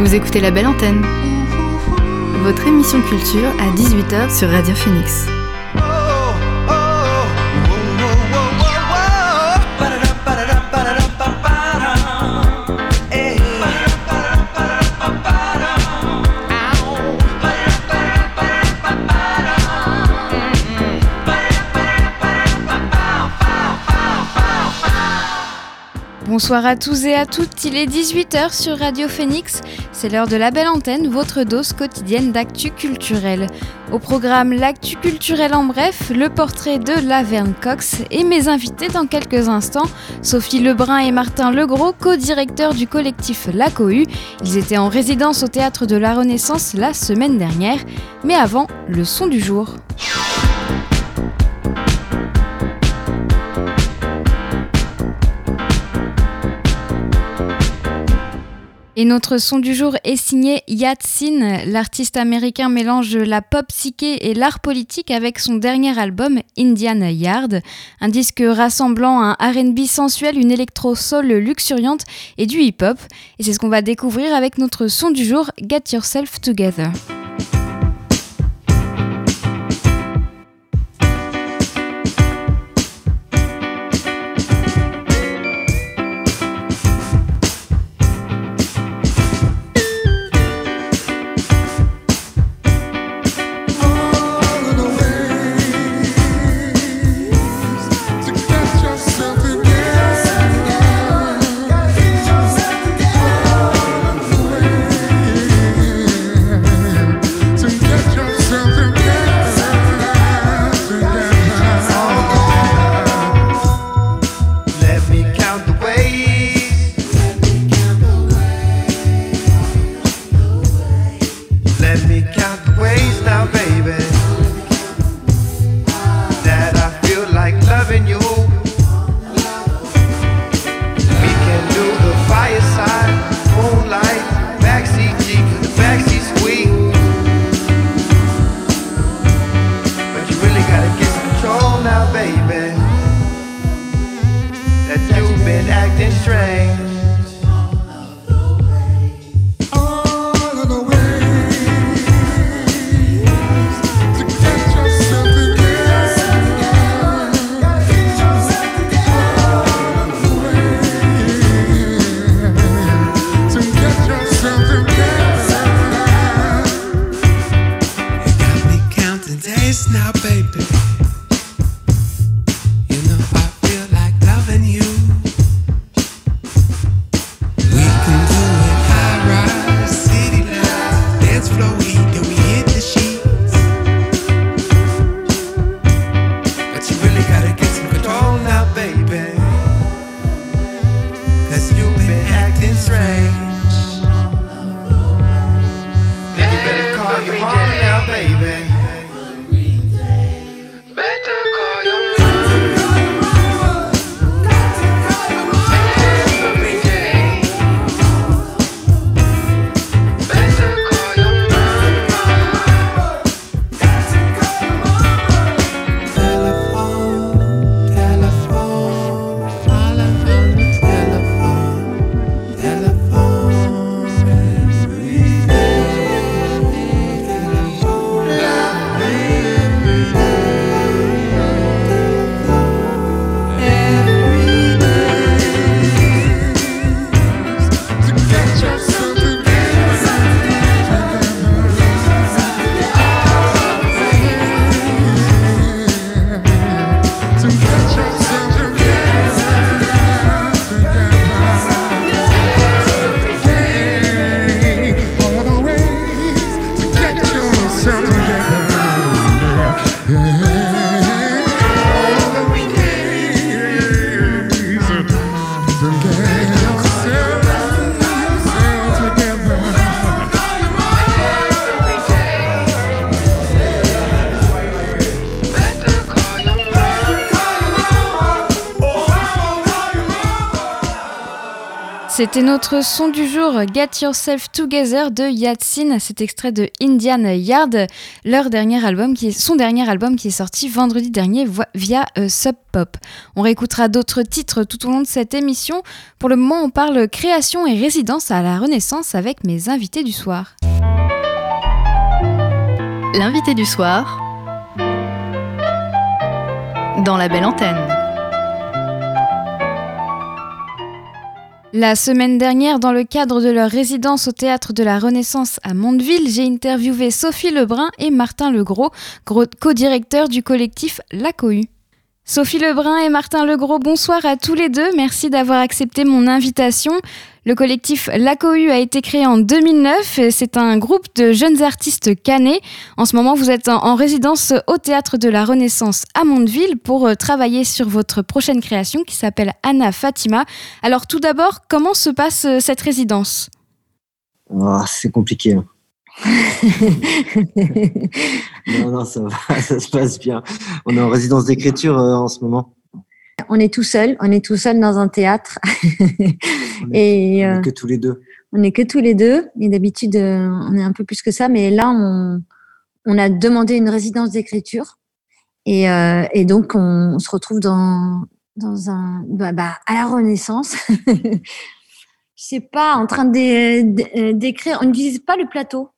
Vous écoutez La Belle Antenne, votre émission culture à 18h sur Radio Phoenix. Bonsoir à tous et à toutes, il est 18h sur Radio Phoenix, c'est l'heure de la belle antenne, votre dose quotidienne d'actu culturel. Au programme l'actu culturel en bref, le portrait de Laverne Cox et mes invités dans quelques instants, Sophie Lebrun et Martin Legros, co-directeurs du collectif La Cohue. Ils étaient en résidence au théâtre de la Renaissance la semaine dernière, mais avant, le son du jour. Et notre son du jour est signé Yatsin. L'artiste américain mélange la pop psyché et l'art politique avec son dernier album Indian Yard, un disque rassemblant un RB sensuel, une électro-soul luxuriante et du hip-hop. Et c'est ce qu'on va découvrir avec notre son du jour Get Yourself Together. C'était notre son du jour, Get Yourself Together de Yatsin. Cet extrait de Indian Yard, leur dernier album son dernier album qui est sorti vendredi dernier via euh, Sub Pop. On réécoutera d'autres titres tout au long de cette émission. Pour le moment, on parle création et résidence à la Renaissance avec mes invités du soir. L'invité du soir dans la belle antenne. La semaine dernière, dans le cadre de leur résidence au théâtre de la Renaissance à Mondeville, j'ai interviewé Sophie Lebrun et Martin Legros, co-directeurs du collectif La Cohue. Sophie Lebrun et Martin Legros, bonsoir à tous les deux. Merci d'avoir accepté mon invitation. Le collectif La Cohue a été créé en 2009. C'est un groupe de jeunes artistes canés. En ce moment, vous êtes en résidence au Théâtre de la Renaissance à Mondeville pour euh, travailler sur votre prochaine création qui s'appelle Anna Fatima. Alors tout d'abord, comment se passe euh, cette résidence? Oh, C'est compliqué. Non, non, ça va, ça se passe bien. On est en résidence d'écriture euh, en ce moment. On est tout seul, on est tout seul dans un théâtre. on est, et on est que tous les deux. On est que tous les deux. Et d'habitude, euh, on est un peu plus que ça, mais là, on, on a demandé une résidence d'écriture. Et, euh, et, donc, on, se retrouve dans, dans un, bah, bah, à la Renaissance. Je sais pas, en train d'écrire. On n'utilise pas le plateau.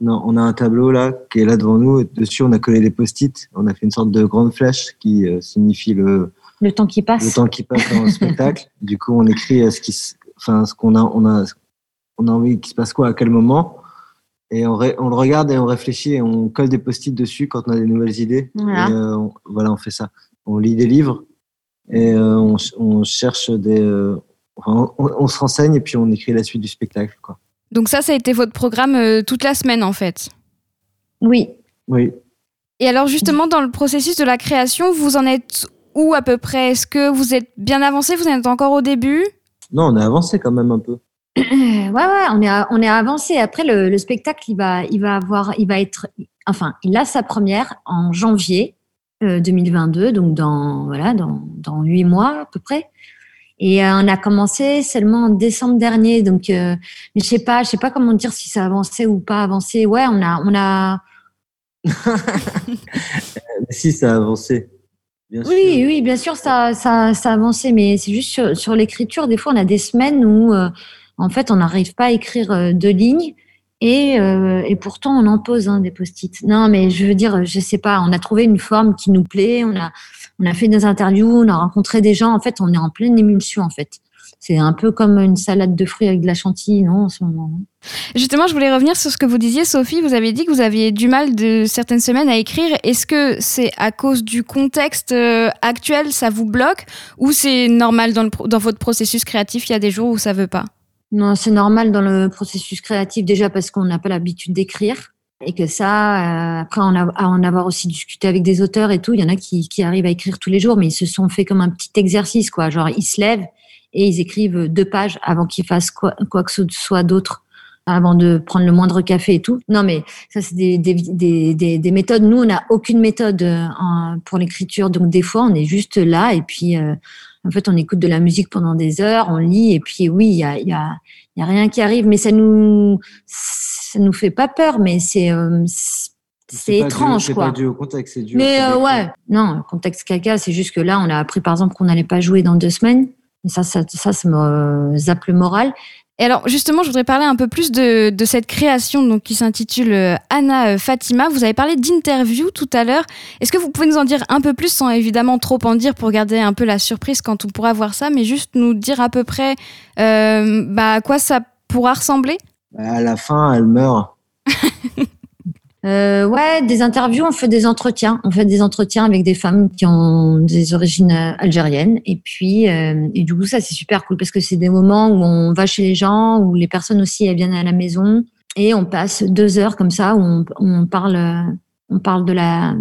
Non, on a un tableau là qui est là devant nous. Et dessus, on a collé des post-it. On a fait une sorte de grande flèche qui euh, signifie le, le temps qui passe. Le temps qui passe dans le spectacle. Du coup, on écrit euh, ce qui, enfin, ce qu'on a, on a, on a envie qu'il se passe quoi à quel moment. Et on, on, le regarde et on réfléchit et on colle des post-it dessus quand on a des nouvelles idées. Voilà. Et, euh, on, voilà, on fait ça. On lit des livres et euh, on, on, cherche des. Enfin, on, on, se renseigne et puis on écrit la suite du spectacle. Quoi. Donc, ça, ça a été votre programme euh, toute la semaine en fait Oui. Oui. Et alors, justement, dans le processus de la création, vous en êtes où à peu près? Est-ce que vous êtes bien avancé? Vous êtes encore au début? Non, on est avancé quand même un peu. ouais, ouais, on est, on est avancé. Après, le, le, spectacle, il va, il va avoir, il va être, enfin, il a sa première en janvier euh, 2022, donc dans, voilà, dans, dans huit mois à peu près. Et euh, on a commencé seulement en décembre dernier, donc, euh, je sais pas, je sais pas comment dire si ça a avancé ou pas avancé. Ouais, on a, on a. si ça a avancé oui, oui, bien sûr, ça, ça, ça a avancé, mais c'est juste sur, sur l'écriture. Des fois, on a des semaines où, euh, en fait, on n'arrive pas à écrire deux lignes, et, euh, et pourtant, on en pose hein, des post-it. Non, mais je veux dire, je sais pas, on a trouvé une forme qui nous plaît, on a, on a fait des interviews, on a rencontré des gens. En fait, on est en pleine émulsion, en fait. C'est un peu comme une salade de fruits avec de la chantilly, non, en ce moment. Justement, je voulais revenir sur ce que vous disiez, Sophie. Vous avez dit que vous aviez du mal de certaines semaines à écrire. Est-ce que c'est à cause du contexte euh, actuel, ça vous bloque, ou c'est normal dans, le, dans votre processus créatif Il y a des jours où ça veut pas? Non, c'est normal dans le processus créatif déjà parce qu'on n'a pas l'habitude d'écrire et que ça, euh, après en, a, en, avoir aussi discuté avec des auteurs et tout, il y en a qui, qui, arrivent à écrire tous les jours, mais ils se sont fait comme un petit exercice, quoi. Genre, ils se lèvent, et ils écrivent deux pages avant qu'ils fassent quoi, que ce soit d'autre avant de prendre le moindre café et tout. Non, mais ça, c'est des, des, des, des, méthodes. Nous, on n'a aucune méthode euh, pour l'écriture. Donc, des fois, on est juste là et puis, euh, en fait, on écoute de la musique pendant des heures, on lit et puis, oui, il y a, y, a, y a rien qui arrive. Mais ça nous, ça nous fait pas peur, mais c'est... Euh, c'est étrange, dû, quoi. Pas dû au contexte, c'est dû Mais euh, ouais, non, le contexte caca, c'est juste que là, on a appris par exemple qu'on n'allait pas jouer dans deux semaines. Ça, ça, ça, ça me zappe le moral. Et alors justement, je voudrais parler un peu plus de, de cette création donc, qui s'intitule euh, Anna euh, Fatima. Vous avez parlé d'interview tout à l'heure. Est-ce que vous pouvez nous en dire un peu plus sans évidemment trop en dire pour garder un peu la surprise quand on pourra voir ça, mais juste nous dire à peu près euh, bah, à quoi ça pourra ressembler? À la fin, elle meurt. Euh, ouais, des interviews, on fait des entretiens. On fait des entretiens avec des femmes qui ont des origines euh, algériennes. Et puis, euh, et du coup, ça, c'est super cool parce que c'est des moments où on va chez les gens, où les personnes aussi, elles viennent à la maison. Et on passe deux heures comme ça où on, on parle, on parle de la,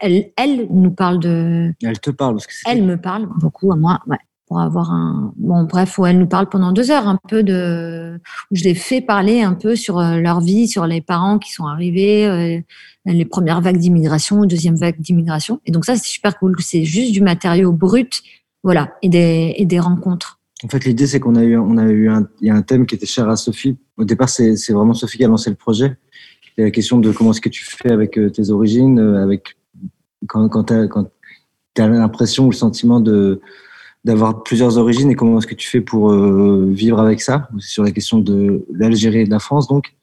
elle, elle nous parle de. Elle te parle parce que Elle me parle beaucoup à moi, ouais pour avoir un bon bref où elle nous parle pendant deux heures un peu de où je les fais parler un peu sur euh, leur vie sur les parents qui sont arrivés euh, les premières vagues d'immigration deuxième vague d'immigration et donc ça c'est super cool c'est juste du matériau brut voilà et des et des rencontres En fait, l'idée, c'est qu'on a eu, on a eu un, il y a un thème qui était cher à Sophie. Au départ, c'est vraiment Sophie qui a lancé le projet. C'est la question de comment est-ce que tu fais avec tes origines, avec quand, quand tu as, l'impression ou le sentiment de d'avoir plusieurs origines et comment est-ce que tu fais pour euh, vivre avec ça? Sur la question de l'Algérie et de la France donc.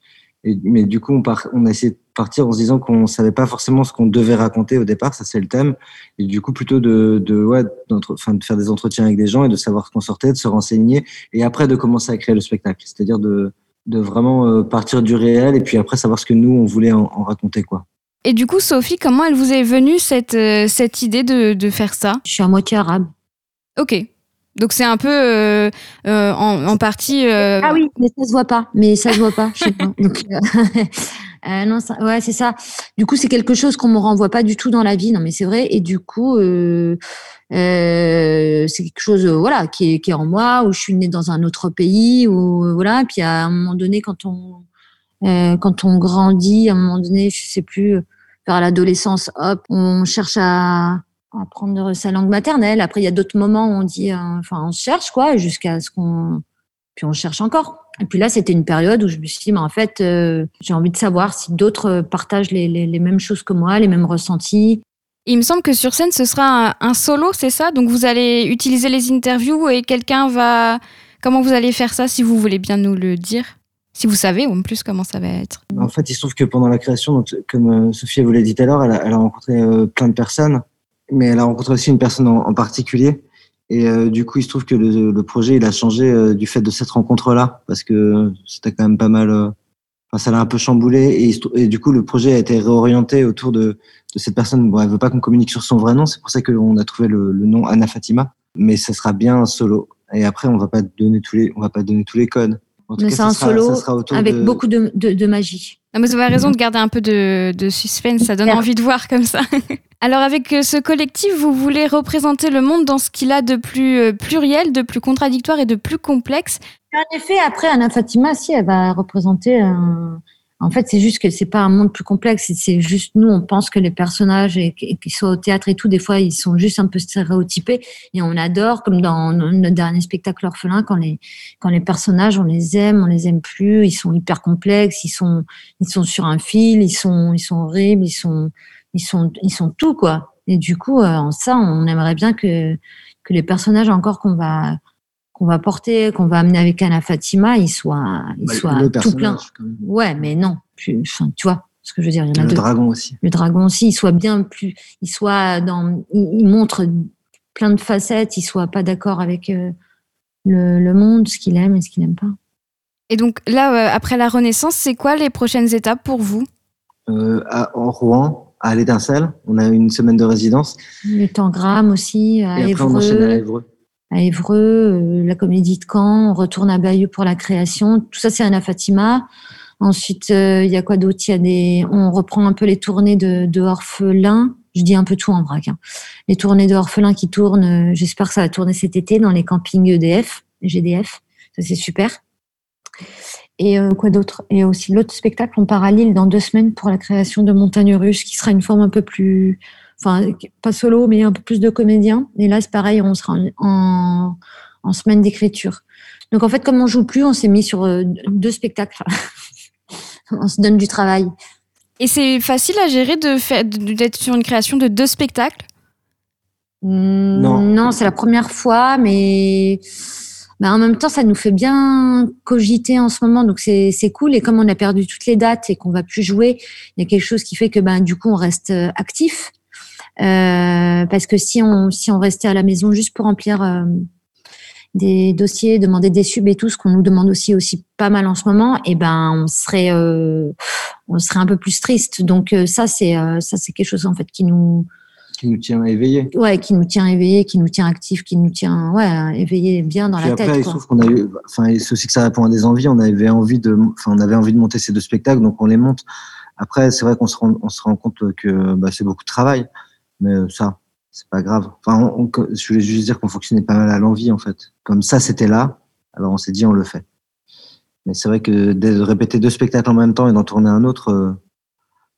Et, mais du coup on, part, on a essayé de partir en se disant qu'on savait pas forcément ce qu'on devait raconter au départ ça c'est le thème. Et du coup plutôt de de ouais enfin de faire des entretiens avec des gens et de savoir ce qu'on sortait de se renseigner et après de commencer à créer le spectacle. C'est-à-dire de de vraiment euh, partir du réel et puis après savoir ce que nous on voulait en, en raconter quoi. Et du coup, Sophie, comment elle vous est venue cette, euh, cette idée de, de faire ça? Je suis à moitié arabe. Ok. Donc c'est un peu euh, euh, en, en, partie. Ah oui, mais ça se voit pas. Mais ça se voit pas. Je sais pas. Donc, non, ça, ouais, c'est ça. Du coup, c'est quelque chose qu'on me renvoie pas du tout dans la vie. Non, mais c'est vrai. Et du coup, c'est quelque chose, voilà, qui est, qui est en moi, où je suis née dans un autre pays, ou voilà. Puis à un moment donné, quand on quand on grandit, à un moment donné, je sais plus vers l'adolescence, hop, on cherche à, apprendre sa langue maternelle. Après, il y a d'autres moments où on dit, euh, enfin, on cherche quoi, jusqu'à ce qu'on, puis on cherche encore. Et puis là, c'était une période où je me suis dit, mais en fait, euh, j'ai envie de savoir si d'autres partagent les, les, les, mêmes choses que moi, les mêmes ressentis. Il me semble que sur scène, ce sera un, un solo, c'est ça? Donc vous allez utiliser les interviews et quelqu'un va. Comment vous allez faire ça, si vous voulez bien nous le dire? Si vous savez en plus comment ça va être? En fait, il se trouve que pendant la création, donc, comme euh, Sophie vous l'a dit tout à l'heure, elle, elle, a rencontré euh, plein de personnes, mais elle a rencontré aussi une personne en, en particulier. Et euh, du coup, il se trouve que le, le projet, il a changé euh, du fait de cette rencontre-là, parce que c'était quand même pas mal. Euh, enfin, ça l'a un peu chamboulé, et, et, du coup, le projet a été réorienté autour de, de cette personne. Bon, elle veut pas qu'on communique sur son vrai nom, c'est pour ça qu'on a trouvé le, le, nom Anna Fatima, mais ça sera bien solo. Et après, on va pas donner tous les, on va pas donner tous les codes. Mais c'est un solo avec de... beaucoup de, de, de magie. Non, mais vous avez raison de garder un peu de, de suspense, ça donne envie de voir comme ça. Alors avec euh, ce collectif, vous voulez représenter le monde dans ce qu'il a de plus euh, pluriel, de plus contradictoire et de plus complexe. En effet, après, Anna Fatima, si, elle va représenter un, en fait, c'est juste que c'est pas un monde plus complexe. C'est juste nous, on pense que les personnages et qu'ils soient au théâtre et tout, des fois, ils sont juste un peu stéréotypés et on adore, comme dans notre dernier spectacle orphelin, quand les quand les personnages, on les aime, on les aime plus, ils sont hyper complexes, ils sont ils sont sur un fil, ils sont ils sont horribles, ils sont ils sont ils sont tout quoi. Et du coup, euh, en ça, on aimerait bien que que les personnages encore qu'on va qu'on va porter, qu'on va amener avec Anna Fatima, il soit, il bah, soit tout plein. Ouais, mais non. Plus, enfin, tu vois ce que je veux dire. Il y en a le deux. dragon aussi. Le dragon aussi, il soit bien plus, il soit dans, il, il montre plein de facettes, il soit pas d'accord avec euh, le, le, monde, ce qu'il aime et ce qu'il n'aime pas. Et donc là, euh, après la Renaissance, c'est quoi les prochaines étapes pour vous? Euh, à, En Rouen, à l'étincelle, on a une semaine de résidence. Le Tangram aussi, à et Évreux. Après, on enchaîne à Évreux à Évreux, euh, la comédie de Caen, on retourne à Bayeux pour la création. Tout ça, c'est Anna Fatima. Ensuite, il euh, y a quoi d'autre? Il des, on reprend un peu les tournées de, de Orphelin. Je dis un peu tout en vrac. Hein. Les tournées de Orphelin qui tournent. Euh, J'espère que ça va tourner cet été dans les campings EDF, GDF. Ça, c'est super. Et quoi d'autre? Et aussi l'autre spectacle, à Lille dans deux semaines pour la création de Montagne Russe, qui sera une forme un peu plus enfin pas solo, mais un peu plus de comédiens. Et là, c'est pareil, on sera en, en, en semaine d'écriture. Donc en fait, comme on joue plus, on s'est mis sur euh, deux spectacles. on se donne du travail. Et c'est facile à gérer de faire d'être sur une création de deux spectacles? Non, non c'est la première fois, mais bah, en même temps, ça nous fait bien cogiter en ce moment, donc c'est cool. Et comme on a perdu toutes les dates et qu'on va plus jouer, il y a quelque chose qui fait que ben du coup on reste euh, actif. Euh, parce que si on, si on restait à la maison juste pour remplir euh, des dossiers, demander des subs et tout, ce qu'on nous demande aussi aussi pas mal en ce moment, et eh ben on serait euh, on serait un peu plus triste. Donc ça c'est ça c'est quelque chose en fait qui nous qui nous tient éveillés. Ouais, qui nous tient éveillés, qui nous tient actifs, qui nous tient ouais éveillés bien dans Puis la après, tête. il trouve qu'on a eu, enfin c'est aussi que ça répond à des envies. On avait envie de, enfin on avait envie de monter ces deux spectacles, donc on les monte. Après, c'est vrai qu'on se rend, on se rend compte que bah, c'est beaucoup de travail mais ça, c'est pas grave. Enfin, on, on, je voulais juste dire qu'on fonctionnait pas mal à l'envie, en fait. Comme ça, c'était là, alors on s'est dit, on le fait. Mais c'est vrai que de répéter deux spectacles en même temps et d'en tourner un autre, euh,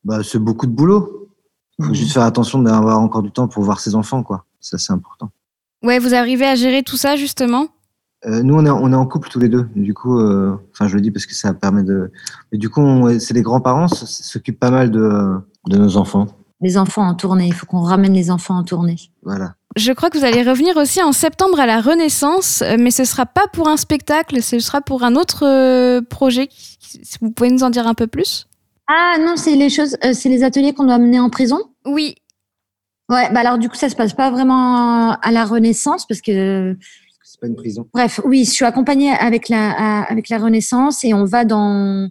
bah, c'est beaucoup de boulot. Il faut mmh. juste faire attention d'avoir encore du temps pour voir ses enfants, quoi. Ça, c'est important. Ouais, vous arrivez à gérer tout ça, justement? Euh, nous, on est, on est en couple tous les deux. Du coup, euh, enfin, je le dis parce que ça permet de. Mais du coup, c'est les grands-parents s'occupent pas mal de, de nos enfants. Les enfants en tournée. Il faut qu'on ramène les enfants en tournée. Voilà. Je crois que vous allez revenir aussi en septembre à la Renaissance, euh, mais ce sera pas pour un spectacle, ce sera pour un autre projet. Vous pouvez nous en dire un peu plus? Ah non, c'est les choses, c'est les ateliers qu'on doit mener en prison. Oui. Ouais, bah alors du coup, ça se passe pas vraiment à la Renaissance parce que c'est pas une prison. Bref, oui, je suis accompagnée avec la, avec la Renaissance et on va dans.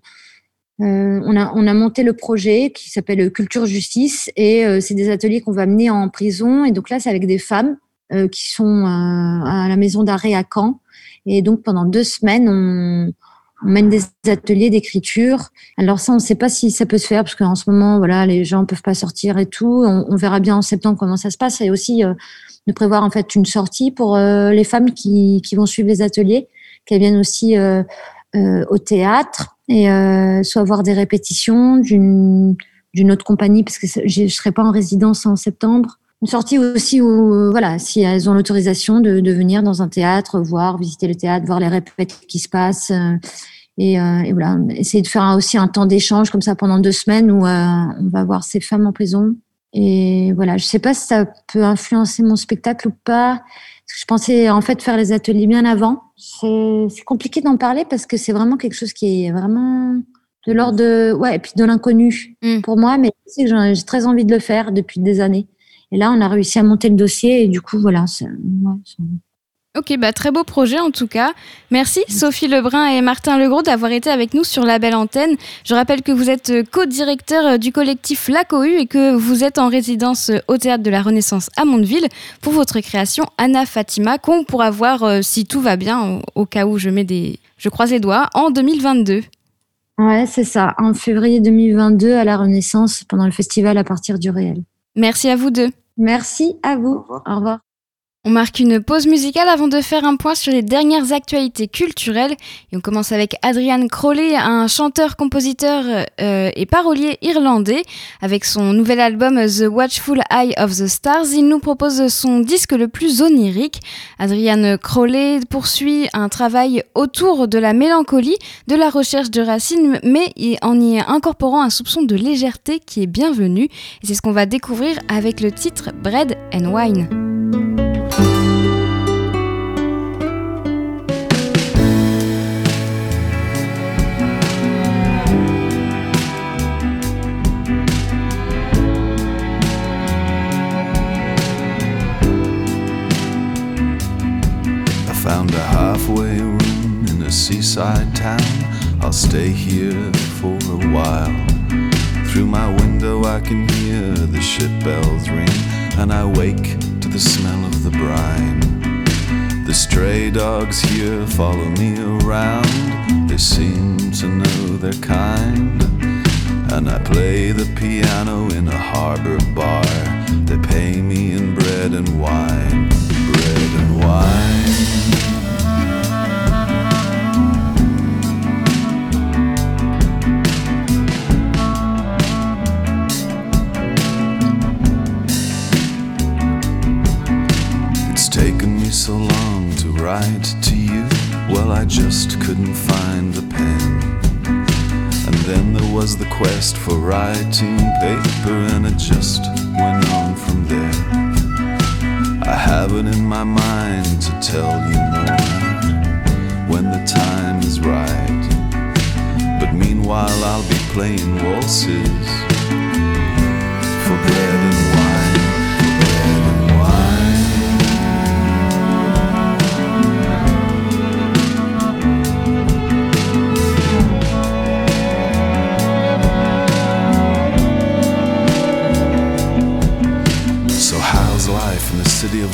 Euh, on, a, on a monté le projet qui s'appelle Culture Justice et euh, c'est des ateliers qu'on va mener en prison. Et donc là, c'est avec des femmes euh, qui sont à la maison d'arrêt à Caen. Et donc pendant deux semaines, on, mène des ateliers d'écriture. Alors ça, on ne sait pas si ça peut se faire parce qu'en ce moment, voilà, les gens peuvent pas sortir et tout. On, verra bien en septembre comment ça se passe. Et aussi, de prévoir en fait une sortie pour euh, les femmes qui, vont suivre les ateliers, qu'elles viennent aussi euh, euh, au théâtre et soit voir des répétitions d'une d'une autre compagnie parce que je serai pas en résidence en septembre. Une sortie aussi où, voilà, si elles ont l'autorisation de, de, venir dans un théâtre, voir, visiter le théâtre, voir les répétitions qui se passent. Et, et, voilà, essayer de faire aussi un temps d'échange comme ça pendant deux semaines où on va voir ces femmes en prison et voilà, je sais pas si ça peut influencer mon spectacle ou pas. Je pensais en fait faire les ateliers bien avant. C'est compliqué d'en parler parce que c'est vraiment quelque chose qui est vraiment de l'ordre de ouais et puis de l'inconnu mm. pour moi, mais j'ai très envie de le faire depuis des années. Et là, on a réussi à monter le dossier et du coup voilà, ouais, Ok, bah très beau projet en tout cas. Merci Sophie Lebrun et Martin Legros d'avoir été avec nous sur la belle antenne. Je rappelle que vous êtes euh, co-directeur euh, du collectif La Cohue et que vous êtes en résidence euh, au Théâtre de la Renaissance à Mondeville pour votre création Anna Fatima qu'on pourra voir si tout va bien au cas où je mets des je croise les doigts en 2022. Ouais, c'est ça, en février 2022 à la Renaissance pendant le festival à partir du réel. Merci à vous deux. Merci à vous. Au revoir. On marque une pause musicale avant de faire un point sur les dernières actualités culturelles. Et on commence avec Adrian Crowley, un chanteur-compositeur euh, et parolier irlandais. Avec son nouvel album The Watchful Eye of the Stars, il nous propose son disque le plus onirique. Adrian Crowley poursuit un travail autour de la mélancolie, de la recherche de racines, mais en y incorporant un soupçon de légèreté qui est bienvenu. Et c'est ce qu'on va découvrir avec le titre Bread and Wine. Found a halfway room in a seaside town. I'll stay here for a while. Through my window, I can hear the ship bells ring, and I wake to the smell of the brine. The stray dogs here follow me around. They seem to know their kind. And I play the piano in a harbor bar. They pay me in bread and wine, bread and wine. So long to write to you. Well, I just couldn't find the pen. And then there was the quest for writing paper, and it just went on. I have it in my mind to tell you more when the time is right. But meanwhile, I'll be playing waltzes for bread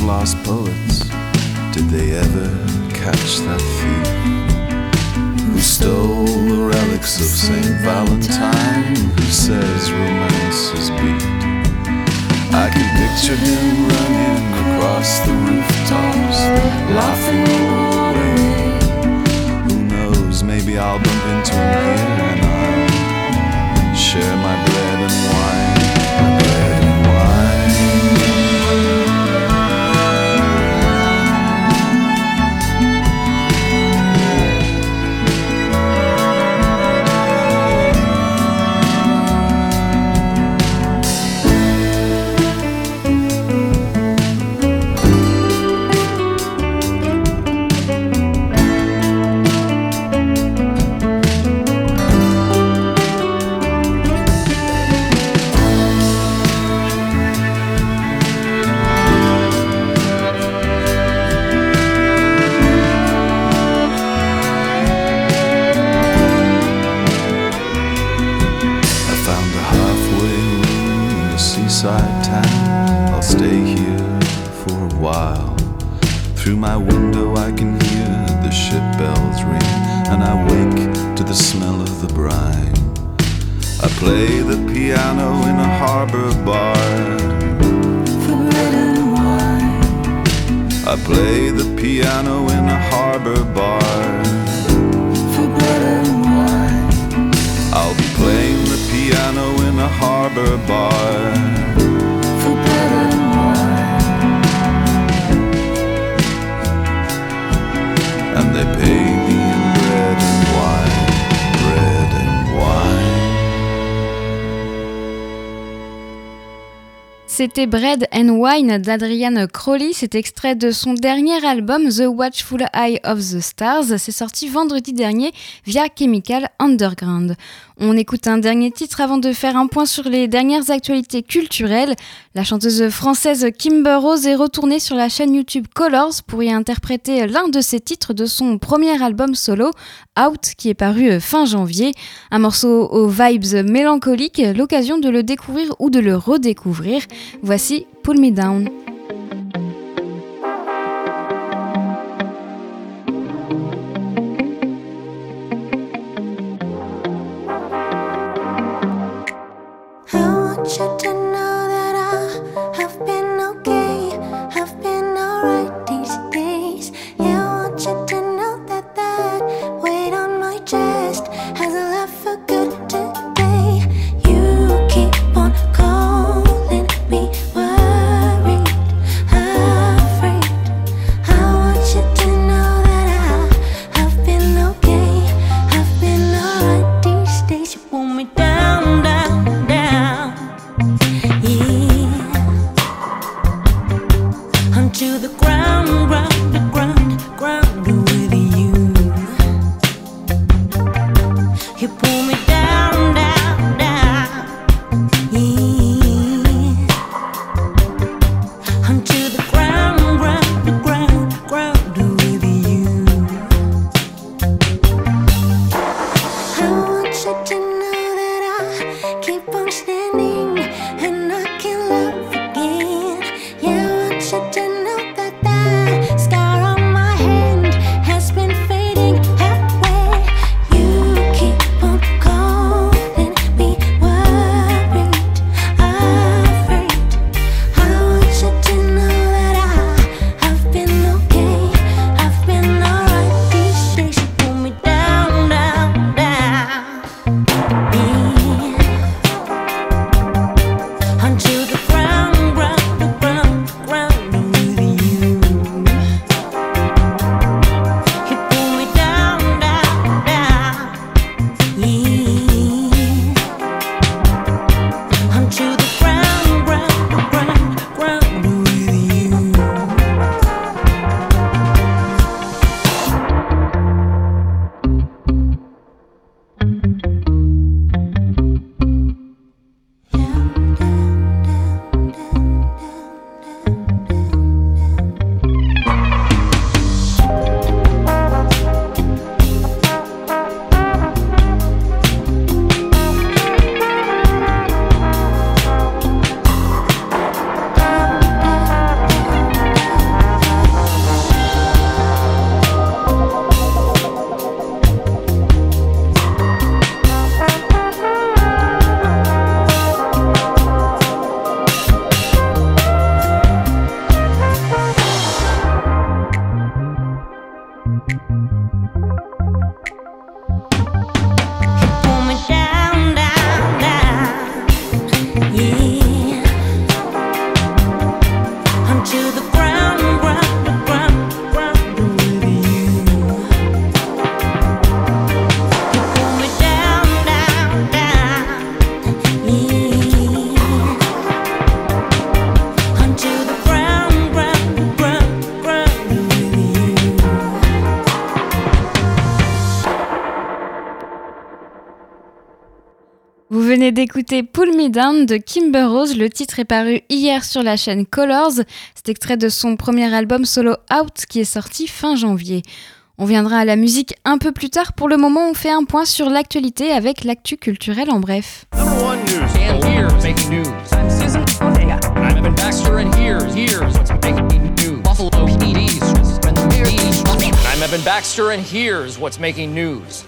lost poets. Did they ever catch that thief who stole the relics of Saint Valentine? Who says romance is beat? I can picture him running across the rooftops, laughing away. Who knows? Maybe I'll bump into him here and I'll share. My in a seaside town. I'll stay here for a while. Through my window, I can hear the ship bells ring, and I wake to the smell of the brine. I play the piano in a harbor bar. Forbidden wine. I play the piano in a harbor bar. Forbidden wine. I'll be playing. C'était Bread and Wine d'Adrian Crowley. C'est extrait de son dernier album The Watchful Eye of the Stars. C'est sorti vendredi dernier via Chemical Underground. On écoute un dernier titre avant de faire un point sur les dernières actualités culturelles. La chanteuse française Kimber Rose est retournée sur la chaîne YouTube Colors pour y interpréter l'un de ses titres de son premier album solo, Out, qui est paru fin janvier. Un morceau aux vibes mélancoliques, l'occasion de le découvrir ou de le redécouvrir. Voici Pull Me Down. D'écouter Pull Me Down de Kimber Rose. Le titre est paru hier sur la chaîne Colors. C'est extrait de son premier album solo Out qui est sorti fin janvier. On viendra à la musique un peu plus tard. Pour le moment, on fait un point sur l'actualité avec l'actu culturel en bref. I'm Evan Baxter, and here's what's making news?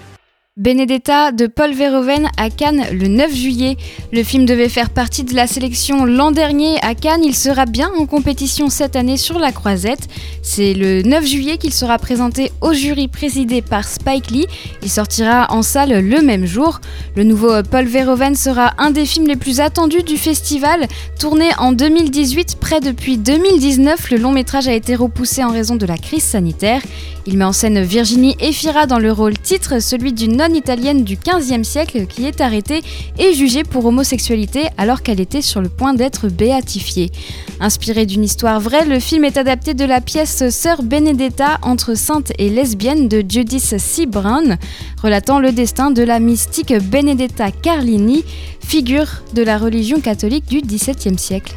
Benedetta de Paul Verhoeven à Cannes le 9 juillet. Le film devait faire partie de la sélection l'an dernier à Cannes. Il sera bien en compétition cette année sur la croisette. C'est le 9 juillet qu'il sera présenté au jury présidé par Spike Lee. Il sortira en salle le même jour. Le nouveau Paul Verhoeven sera un des films les plus attendus du festival. Tourné en 2018, près depuis 2019, le long métrage a été repoussé en raison de la crise sanitaire. Il met en scène Virginie Efira dans le rôle titre, celui d'une non-italienne du XVe siècle qui est arrêtée et jugée pour homosexualité alors qu'elle était sur le point d'être béatifiée. Inspiré d'une histoire vraie, le film est adapté de la pièce Sœur Benedetta entre sainte et lesbienne de Judith C. Brown, relatant le destin de la mystique Benedetta Carlini, figure de la religion catholique du XVIIe siècle.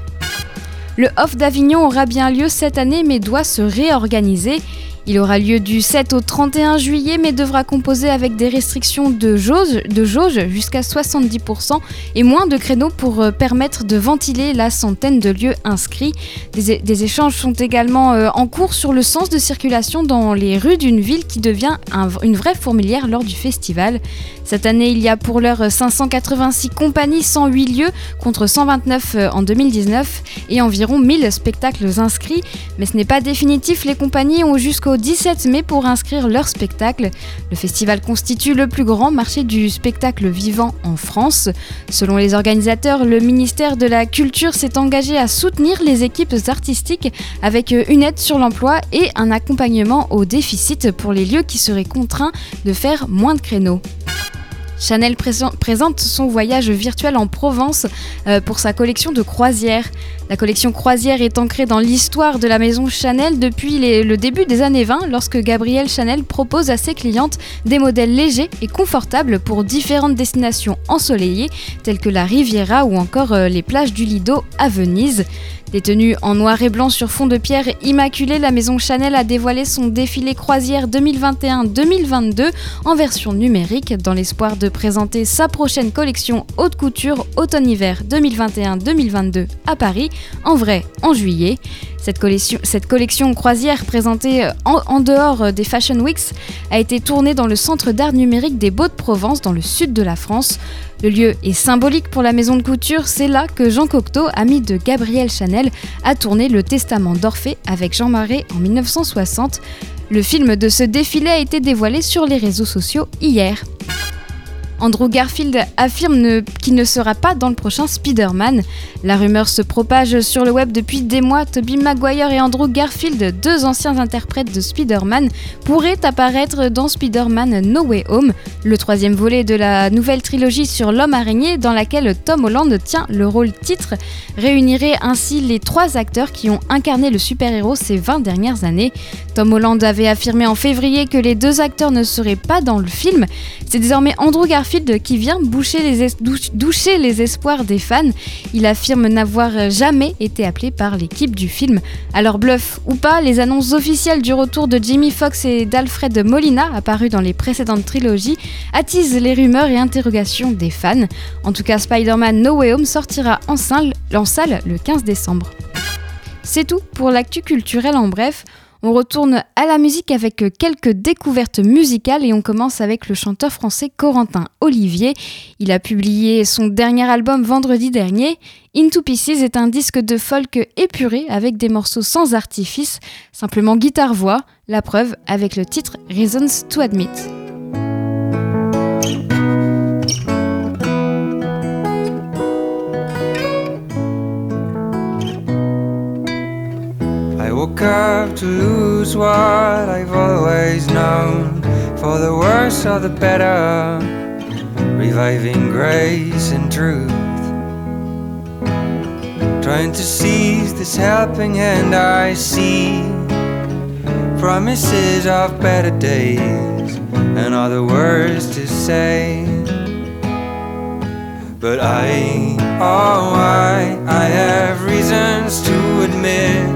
Le Off d'Avignon aura bien lieu cette année mais doit se réorganiser. Il aura lieu du 7 au 31 juillet mais devra composer avec des restrictions de jauge, jusqu'à 70% et moins de créneaux pour euh, permettre de ventiler la centaine de lieux inscrits. Des, échanges sont également euh, en cours sur le sens de circulation dans les rues d'une ville qui devient un, une vraie fourmilière lors du festival. Cette année, il y a pour l'heure 586 compagnies, 108 lieux contre 129 euh, en 2019 et environ 1000 spectacles inscrits. Mais ce n'est pas définitif, les compagnies ont jusqu'au 17 mai pour inscrire leur spectacle. Le festival constitue le plus grand marché du spectacle vivant en France. Selon les organisateurs, le ministère de la Culture s'est engagé à soutenir les équipes artistiques avec une aide sur l'emploi et un accompagnement au déficit pour les lieux qui seraient contraints de faire moins de créneaux. Chanel présente son voyage virtuel en Provence euh, pour sa collection de croisières. La collection croisière est ancrée dans l'histoire de la maison Chanel depuis le début des années 20 lorsque Gabrielle Chanel propose à ses clientes des modèles légers et confortables pour différentes destinations ensoleillées telles que la Riviera ou encore euh, les plages du Lido à Venise. Détenue en noir et blanc sur fond de pierre immaculée, la maison Chanel a dévoilé son défilé croisière 2021-2022 en version numérique dans l'espoir de présenter sa prochaine collection haute couture automne-hiver 2021-2022 à Paris, en vrai en juillet. Cette collection, croisière présentée en, en, dehors des Fashion Weeks a été tournée dans le centre d'art numérique des Beaux-de-Provence dans le sud de la France. Le lieu est symbolique pour la maison de couture, c'est là que Jean Cocteau, ami de Gabrielle Chanel, a tourné Le Testament d'Orphée avec Jean Marais en 1960. Le film de ce défilé a été dévoilé sur les réseaux sociaux hier. Andrew Garfield affirme qu'il ne sera pas dans le prochain Spider-Man. La rumeur se propage sur le web depuis des mois. Tobey Maguire et Andrew Garfield, deux anciens interprètes de Spider-Man, pourraient apparaître dans Spider-Man No Way Home, le troisième volet de la nouvelle trilogie sur l'homme araignée dans laquelle Tom Holland tient le rôle titre, réunirait ainsi les trois acteurs qui ont incarné le super-héros ces 20 dernières années. Tom Holland avait affirmé en février que les deux acteurs ne seraient pas dans le film. C'est désormais Andrew Garfield qui vient boucher les doucher les espoirs des fans. Il affirme n'avoir jamais été appelé par l'équipe du film. Alors bluff ou pas, les annonces officielles du retour de Jimmy Fox et d'Alfred Molina, apparus dans les précédentes trilogies, attisent les rumeurs et interrogations des fans. En tout cas, Spider-Man No Way Home sortira en salle, en salle le 15 décembre. C'est tout pour l'actu culturel en bref. On retourne à la musique avec quelques découvertes musicales et on commence avec le chanteur français Corentin Olivier. Il a publié son dernier album vendredi dernier. Into Pieces est un disque de folk épuré avec des morceaux sans artifice, simplement guitare-voix, la preuve avec le titre Reasons to Admit. Up to lose what I've always known. For the worse or the better, reviving grace and truth. Trying to seize this helping hand I see. Promises of better days and other words to say. But I, oh, I, I have reasons to admit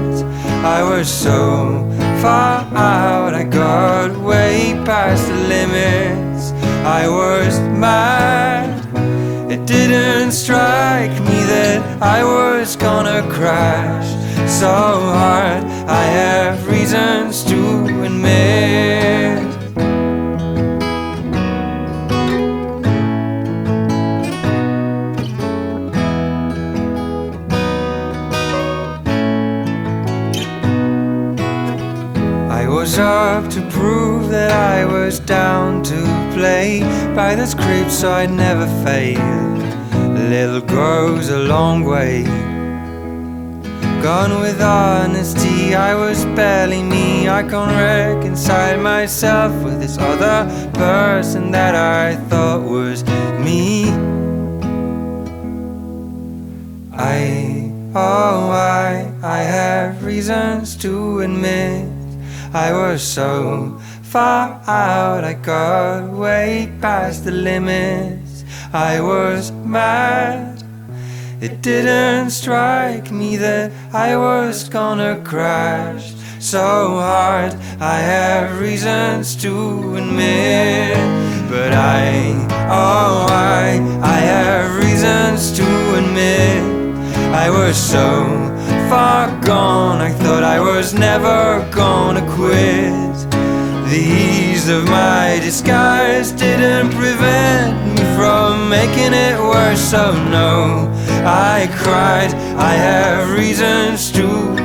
I was so far out, I got way past the limits. I was mad. It didn't strike me that I was gonna crash so hard. I have reasons up to prove that I was down to play by the script so I'd never fail. Little goes a long way. Gone with honesty, I was barely me. I can't reconcile myself with this other person that I thought was me. I, oh, I, I have reasons to admit I was so far out, I got way past the limits. I was mad. It didn't strike me that I was gonna crash so hard. I have reasons to admit, but I, oh, I, I have reasons to admit I was so far gone. I thought I was never gonna quit. The ease of my disguise didn't prevent me from making it worse. So, no, I cried. I have reasons to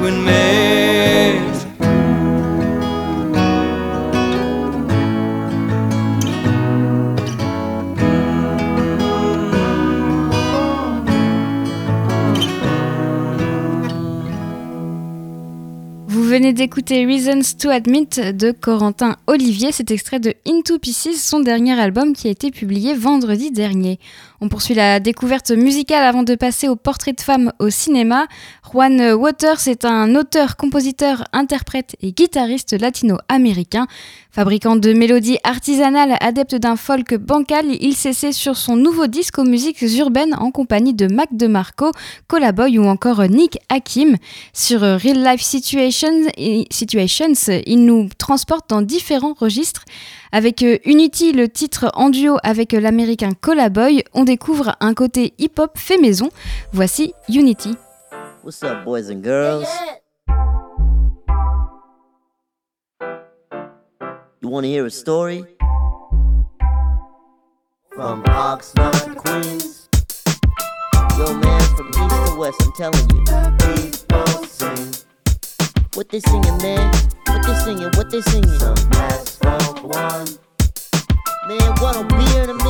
venez d'écouter Reasons to Admit de Corentin Olivier, cet extrait de Into Pieces, son dernier album qui a été publié vendredi dernier. On poursuit la découverte musicale avant de passer au portrait de femme au cinéma. Juan Waters est un auteur, compositeur, interprète et guitariste latino-américain. Fabricant de mélodies artisanales, adepte d'un folk bancal, il s'essaie sur son nouveau disque aux musiques urbaines en compagnie de Mac DeMarco, Colaboy ou encore Nick Hakim. Sur Real Life Situations, Situations il nous transporte dans différents registres. Avec euh, Unity, le titre en duo avec l'américain Colaboy, on découvre un côté hip-hop fait maison. Voici Unity. What's up, uh, boys and girls? You want to hear a story? From Oxnard to Queens. Yo, man, from east to west, I'm telling you. People sing. What they singing, man? What they singing? What they singing? Some asphalt one. Man, what'll be in a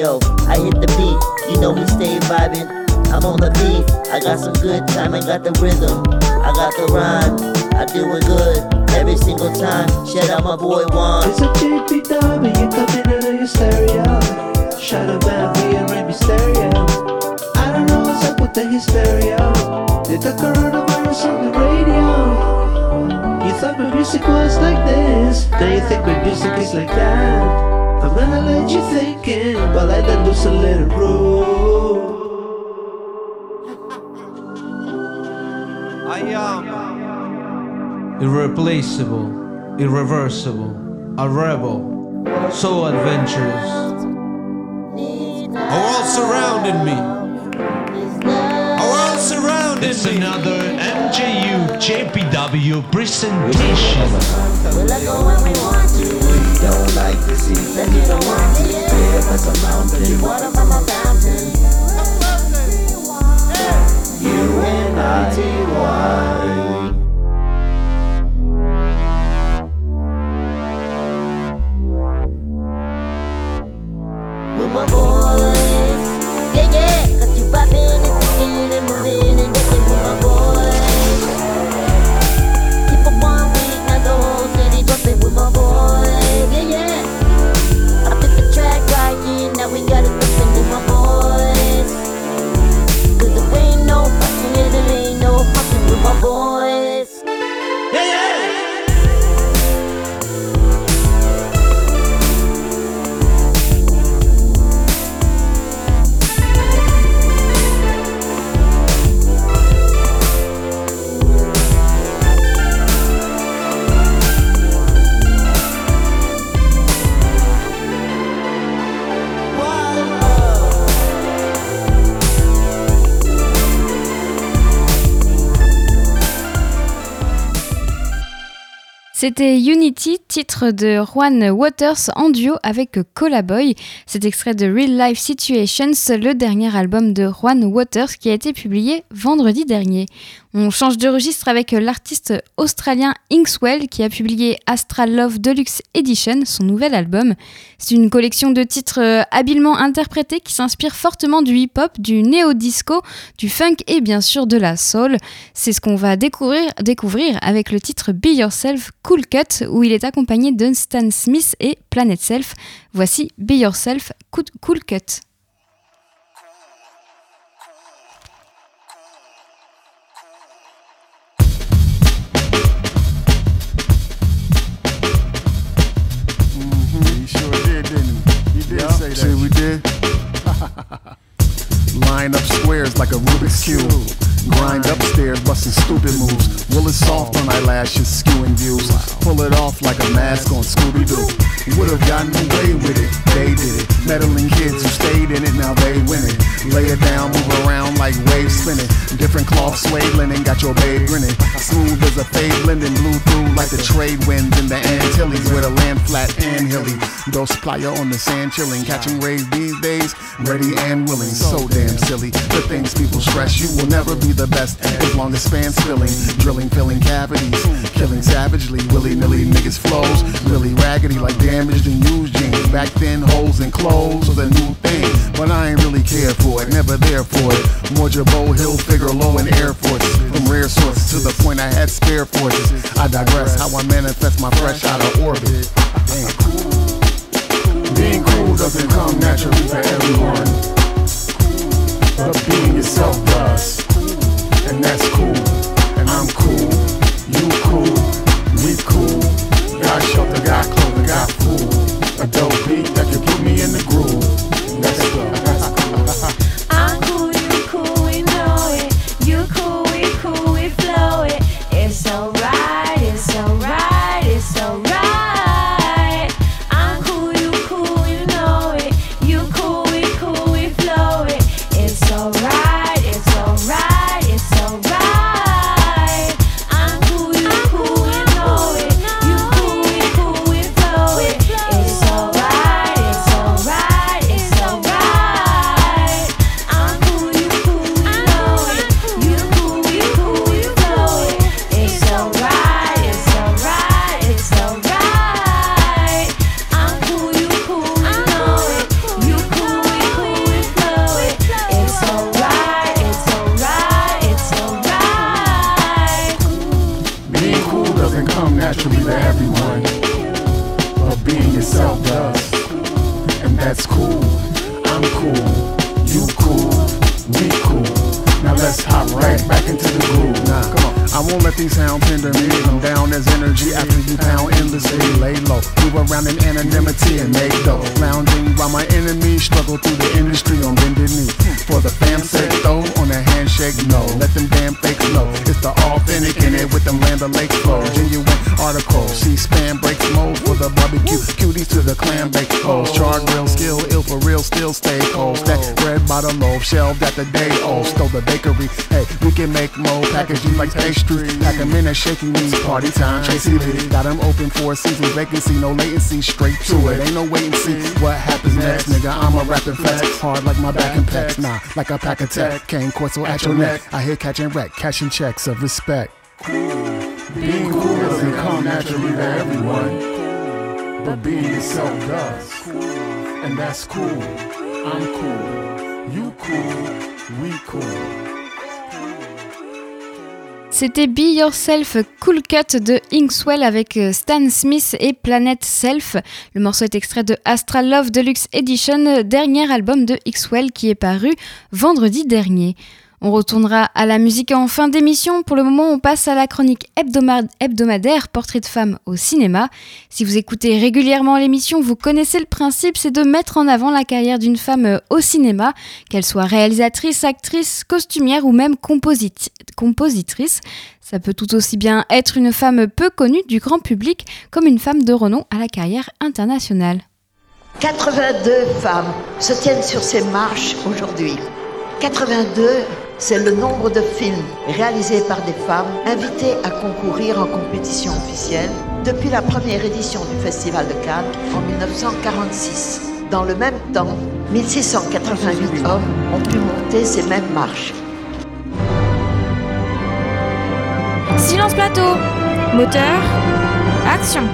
yo. I hit the beat, you know we stay vibing. I'm on the beat, I got some good time, I got the rhythm, I got the rhyme, I do it good every single time. Shout out my boy Juan. It's a GPW coming out of your stereo. Shout out we are in stereo. I don't know what's up with the hysteria. Did the coronavirus on the radio? You thought my music was like this. Now you think my music is like that. I'm gonna let you think it, but let them do some little room. I am irreplaceable, irreversible, a rebel, so adventurous. A world surrounding me. A world surrounding It's another MJU JPW presentation. We'll I go when we want to. We don't like to see that you don't want to. Give us a mountain, water from a fountain. C'était Unity, titre de Juan Waters en duo avec Colaboy. C'est extrait de Real Life Situations, le dernier album de Juan Waters qui a été publié vendredi dernier. On change de registre avec l'artiste australien Inkswell qui a publié Astral Love Deluxe Edition, son nouvel album. C'est une collection de titres habilement interprétés qui s'inspire fortement du hip-hop, du néo-disco, du funk et bien sûr de la soul. C'est ce qu'on va découvrir, découvrir avec le titre Be Yourself Cool Cut où il est accompagné de Stan Smith et Planet Self. Voici Be Yourself Cool Cut. say we did. Line up squares like a Rubik's Cube. Grind upstairs, busting stupid moves. Will it soft on eyelashes, skewing views. Pull it off like a mask on Scooby Doo. Would've gotten away with it, they did it. Meddling kids who stayed in it, now they win it. Lay it down, move around like waves spinning. Different cloth, suede linen, got your babe grinning. Smooth as a fade blending, blew through like the trade winds in the Antilles. With a land flat and hilly. Dos playa on the sand chilling, catching rays these days. Ready and willing, so damn silly. The things people stress, you will never be the best as long as fans filling, drilling, filling cavities, killing savagely, willy nilly niggas flows, really raggedy like damaged and used jeans. Back then, holes in clothes was a new thing, but I ain't really care for it, never there for it. More Jabot Hill, figure low in Air Force, from rare sources to the point I had spare forces. I digress how I manifest my fresh out of orbit. Damn. Being cool doesn't come naturally for everyone, but being yourself does and that's cool. And I'm cool, you cool, we cool. Got shelter, got clothing, got food. A dope beat that can put me in the groove. Let's go. the day old. Stole the bakery. Hey, we can make more packaging like pastry. Pack them in a shaky knees. Party time. Tracy Lee. Got them open for a season vacancy. No latency. Straight to it. Ain't no wait and see what happens next. Nigga, I'm a rapping flex. Hard like my back and pecs. Nah, like a pack of tech. Cane corso at your neck. I hear catching wreck. Cashing checks of respect. Being cool doesn't come naturally to everyone. But being yourself does. And that's cool. I'm cool. You cool. C'était Be Yourself Cool Cut de Inkswell avec euh, Stan Smith et Planet Self. Le morceau est extrait de Astral Love Deluxe Edition, dernier album de Inkswell qui est paru vendredi dernier. On retournera à la musique en fin d'émission. Pour le moment, on passe à la chronique hebdomadaire Portrait de femme au cinéma. Si vous écoutez régulièrement l'émission, vous connaissez le principe, c'est de mettre en avant la carrière d'une femme au cinéma, qu'elle soit réalisatrice, actrice, costumière ou même compositrice. Ça peut tout aussi bien être une femme peu connue du grand public comme une femme de renom à la carrière internationale. 82 femmes se tiennent sur ces marches aujourd'hui. 82 c'est le nombre de films réalisés par des femmes invitées à concourir en compétition officielle depuis la première édition du Festival de Cannes en 1946. Dans le même temps, 1688 hommes ont pu monter ces mêmes marches. Silence plateau Moteur Action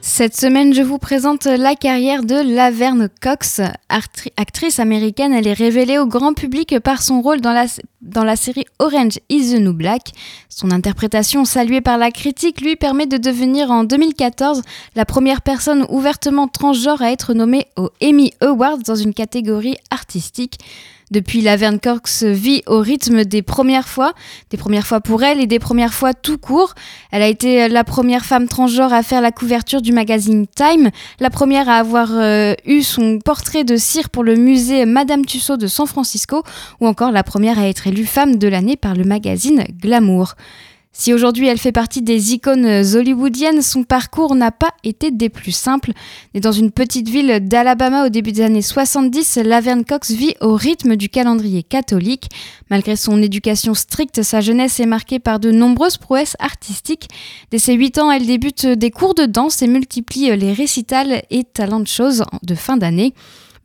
cette semaine, je vous présente la carrière de Laverne Cox, actrice américaine. Elle est révélée au grand public par son rôle dans la série Orange is the New Black. Son interprétation, saluée par la critique, lui permet de devenir en 2014 la première personne ouvertement transgenre à être nommée aux Emmy Awards dans une catégorie artistique. Depuis, Laverne Cox vit au rythme des premières fois, des premières fois pour elle et des premières fois tout court. Elle a été la première femme transgenre à faire la couverture du magazine Time, la première à avoir euh, eu son portrait de cire pour le musée Madame Tussauds de San Francisco, ou encore la première à être élue femme de l'année par le magazine Glamour. Si aujourd'hui elle fait partie des icônes hollywoodiennes, son parcours n'a pas été des plus simples. Née dans une petite ville d'Alabama au début des années 70, Laverne Cox vit au rythme du calendrier catholique. Malgré son éducation stricte, sa jeunesse est marquée par de nombreuses prouesses artistiques. Dès ses 8 ans, elle débute des cours de danse et multiplie les récitals et talents de choses de fin d'année.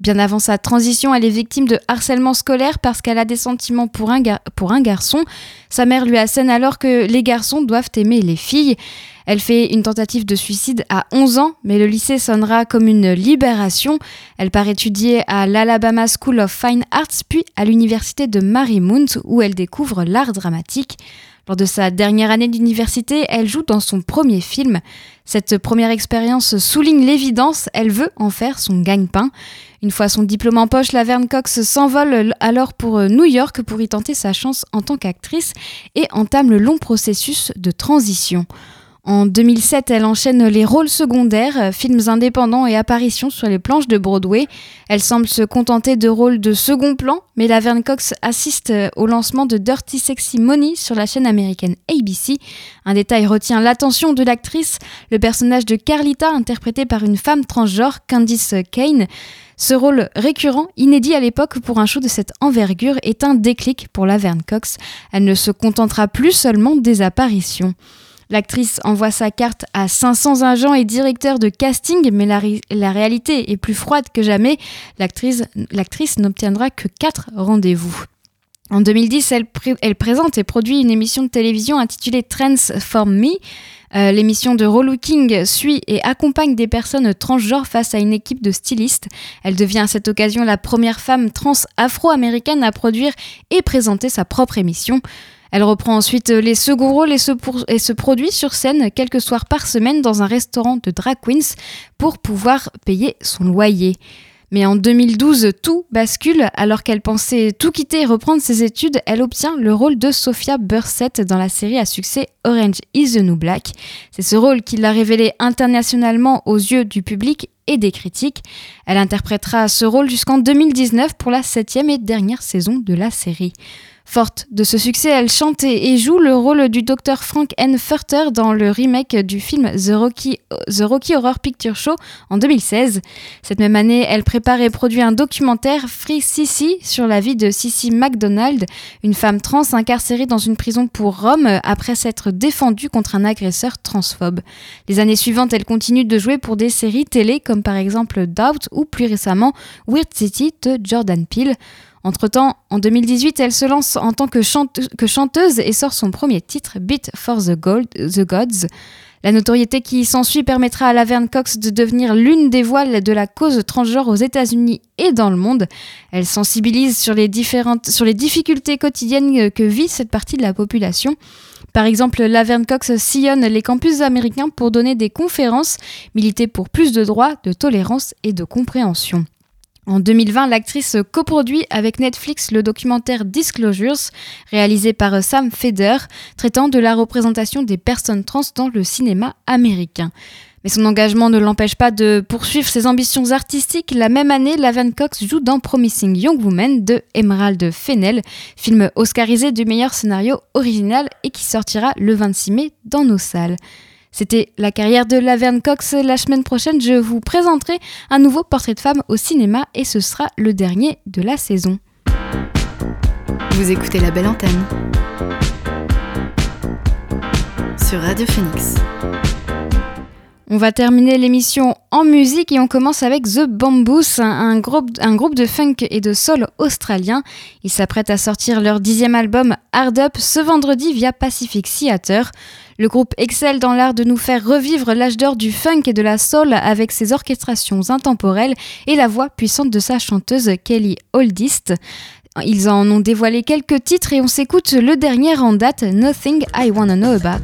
Bien avant sa transition, elle est victime de harcèlement scolaire parce qu'elle a des sentiments pour un, garçon. Sa mère lui assène alors que les garçons doivent aimer les filles. Elle fait une tentative de suicide à 11 ans, mais le lycée sonnera comme une libération. Elle part étudier à l'Alabama School of Fine Arts, puis à l'université de Marymount, où elle découvre l'art dramatique. Lors de sa dernière année d'université, elle joue dans son premier film. Cette première expérience souligne l'évidence, elle veut en faire son gagne-pain. Une fois son diplôme en poche, Laverne Cox s'envole alors pour New York pour y tenter sa chance en tant qu'actrice et entame le long processus de transition. En 2007, elle enchaîne les rôles secondaires, euh, films indépendants et apparitions sur les planches de Broadway. Elle semble se contenter de rôles de second plan, mais Laverne Cox assiste euh, au lancement de Dirty Sexy Money sur la chaîne américaine ABC. Un détail retient l'attention de l'actrice, le personnage de Carlita, interprété par une femme transgenre, Candice Kane. Ce rôle récurrent, inédit à l'époque pour un show de cette envergure, est un déclic pour Laverne Cox. Elle ne se contentera plus seulement des apparitions. L'actrice envoie sa carte à 500 agents et directeurs de casting, mais la, ré- la réalité est plus froide que jamais. L'actrice n'obtiendra que 4 rendez-vous. En 2010, elle, pré- elle présente et produit une émission de télévision intitulée Transform Me. Euh, L'émission de Relooking suit et accompagne des personnes transgenres face à une équipe de stylistes. Elle devient à cette occasion la première femme trans afro-américaine à produire et présenter sa propre émission. Elle reprend ensuite les seconds rôles et se, produit sur scène quelques soirs par semaine dans un restaurant de drag queens pour pouvoir payer son loyer. Mais en 2012, tout bascule. Alors qu'elle pensait tout quitter et reprendre ses études, elle obtient le rôle de Sophia Bursett dans la série à succès Orange is the New Black. C'est ce rôle qui l'a révélée internationalement aux yeux du public et des critiques. Elle interprétera ce rôle jusqu'en 2019 pour la septième et dernière saison de la série. Forte de ce succès, elle chante et joue le rôle du docteur Frank N. Furter dans le remake du film The Rocky, Horror Picture Show en 2016. Cette même année, elle prépare et produit un documentaire Free Sissy sur la vie de Sissy MacDonald, une femme trans incarcérée dans une prison pour Rome après s'être défendue contre un agresseur transphobe. Les années suivantes, elle continue de jouer pour des séries télé comme par exemple Doubt ou plus récemment Weird City de Jordan Peele. Entre-temps, en 2018, elle se lance en tant que, chante- que chanteuse et sort son premier titre, Beat for the, the Gods. La notoriété qui s'ensuit permettra à Laverne Cox de devenir l'une des voiles de la cause transgenre aux États-Unis et dans le monde. Elle sensibilise sur les, différentes, sur les difficultés quotidiennes que vit cette partie de la population. Par exemple, Laverne Cox sillonne les campus américains pour donner des conférences, militer pour plus de droits, de tolérance et de compréhension. En 2020, l'actrice coproduit avec Netflix le documentaire Disclosures, réalisé par Sam Feder, traitant de la représentation des personnes trans dans le cinéma américain. Mais son engagement ne l'empêche pas de poursuivre ses ambitions artistiques. La même année, Laverne Cox joue dans Promising Young Woman de Emerald Fennell, film oscarisé du meilleur scénario original et qui sortira le 26 mai dans nos salles. C'était la carrière de Laverne Cox. La semaine prochaine, je vous présenterai un nouveau portrait de femme au cinéma et ce sera le dernier de la saison. Vous écoutez la belle antenne sur Radio Phoenix. On va terminer l'émission en musique et on commence avec The Bamboos, un groupe, de funk et de soul australien. Ils s'apprêtent à sortir leur dixième album Hard Up ce vendredi via Pacific Theater. Le groupe excelle dans l'art de nous faire revivre l'âge d'or du funk et de la soul avec ses orchestrations intemporelles et la voix puissante de sa chanteuse Kelly Oldist. Ils en ont dévoilé quelques titres et on s'écoute le dernier en date, Nothing I Wanna Know About.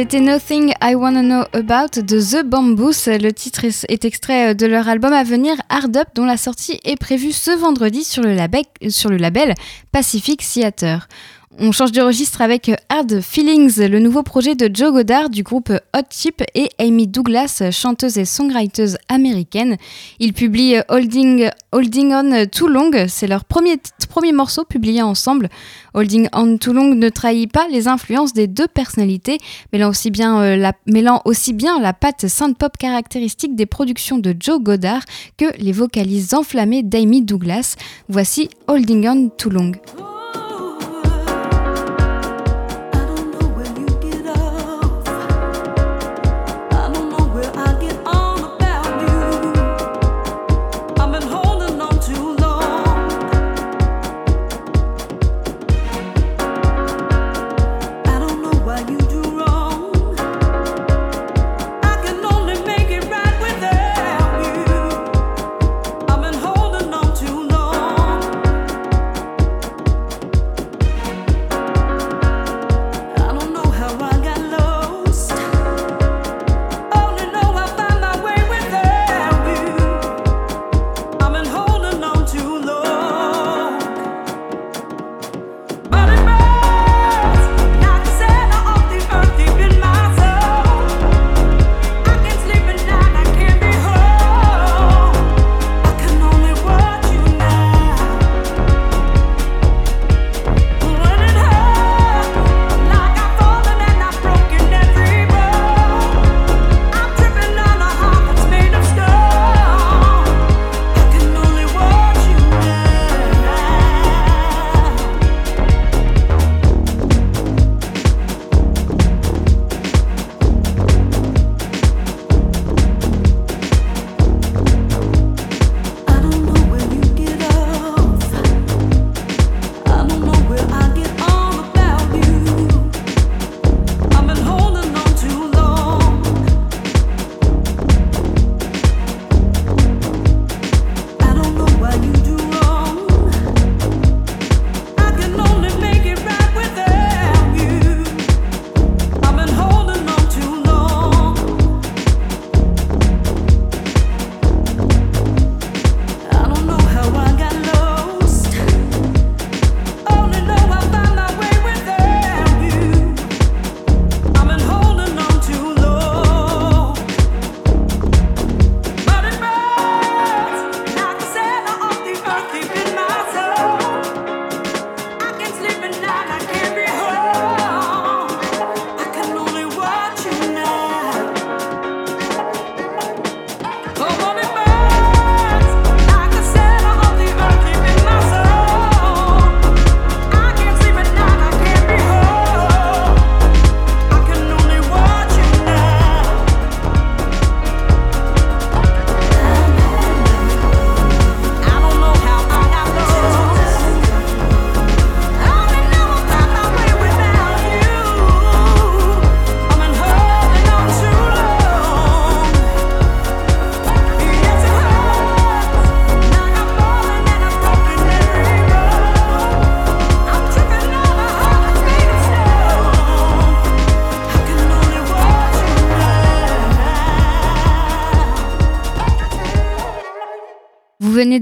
C'était Nothing I Wanna Know About de The Bamboos. Le titre est extrait euh, de leur album à venir Hard Up dont la sortie est prévue ce vendredi sur le label, sur le label Pacific Theater. On change de registre avec Hard Feelings, le nouveau projet de Joe Goddard du groupe Hot Chip et Amy Douglas, chanteuse et songwriter américaine. Ils publient Holding, On Too Long, c'est leur premier, morceau publié ensemble. Holding On Too Long ne trahit pas les influences des deux personnalités, mêlant aussi bien, euh, la, mêlant aussi patte synth-pop caractéristique des productions de Joe Goddard que les vocalises enflammées d'Amy Douglas. Voici Holding On Too Long.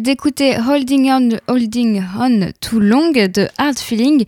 D'écouter Holding On, Holding On Too Long de Hard Feeling.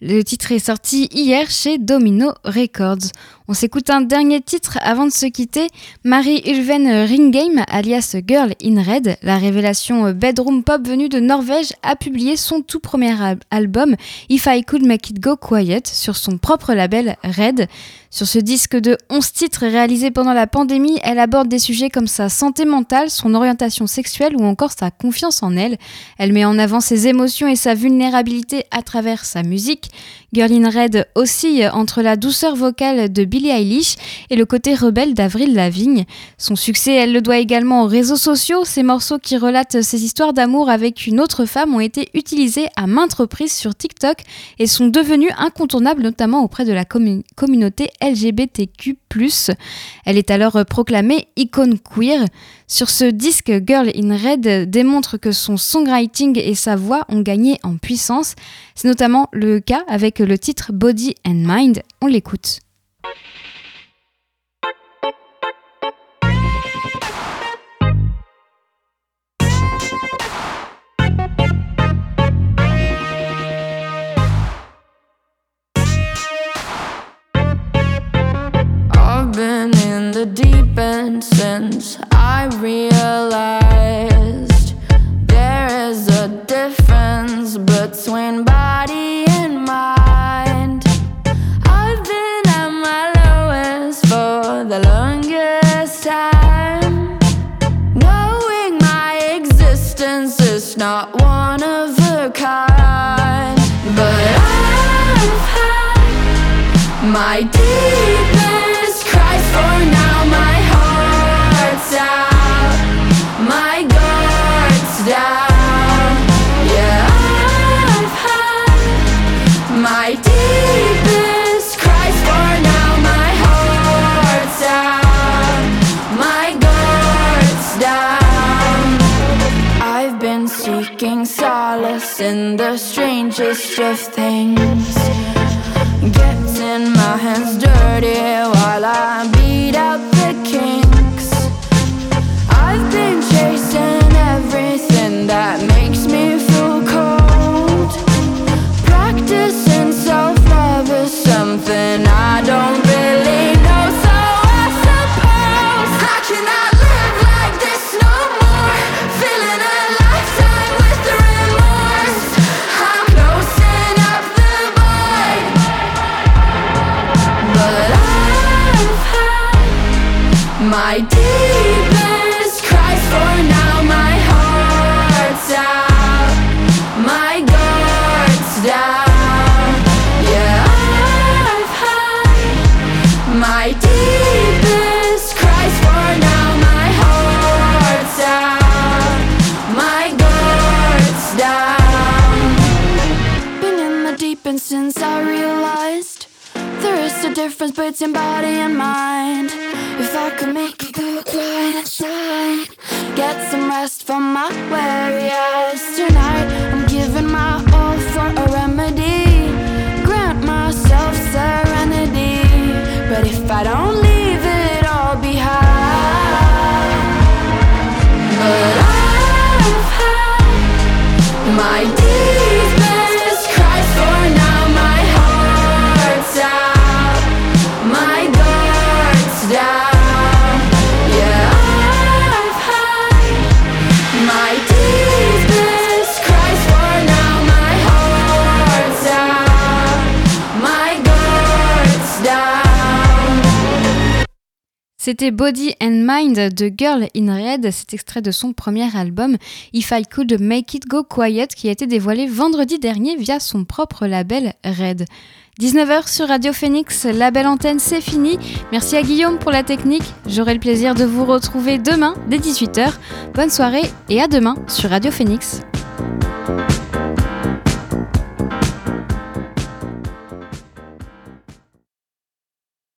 Le titre est sorti hier chez Domino Records. On s'écoute un dernier titre avant de se quitter. Marie Ulven Ringgame, alias Girl in Red, la révélation bedroom pop venue de Norvège, a publié son tout premier album If I Could Make It Go Quiet sur son propre label Red. Sur ce disque de 11 titres réalisé pendant la pandémie, elle aborde des sujets comme sa santé mentale, son orientation sexuelle ou encore sa confiance en elle. Elle met en avant ses émotions et sa vulnérabilité à travers sa musique. Girl in Red oscille entre la douceur vocale de Billie Eilish et le côté rebelle d'Avril Lavigne. Son succès, elle le doit également aux réseaux sociaux. Ces morceaux qui relatent ses histoires d'amour avec une autre femme ont été utilisés à maintes reprises sur TikTok et sont devenus incontournables, notamment auprès de la communauté LGBTQ. Elle est alors proclamée icône queer. Sur ce disque, Girl in Red démontre que son songwriting et sa voix ont gagné en puissance. C'est notamment le cas avec le titre Body and Mind. On l'écoute. Distance, I realized there is a difference between body and mind. I've been at my lowest for the longest time. Knowing my existence is not one of a kind. But I've had my deepest strangest of somebody C'était Body and Mind de Girl in Red, cet extrait de son premier album If I Could Make It Go Quiet qui a été dévoilé vendredi dernier via son propre label Red. 19h sur Radio Phoenix, la belle antenne c'est fini. Merci à Guillaume pour la technique. J'aurai le plaisir de vous retrouver demain dès 18h. Bonne soirée et à demain sur Radio Phoenix.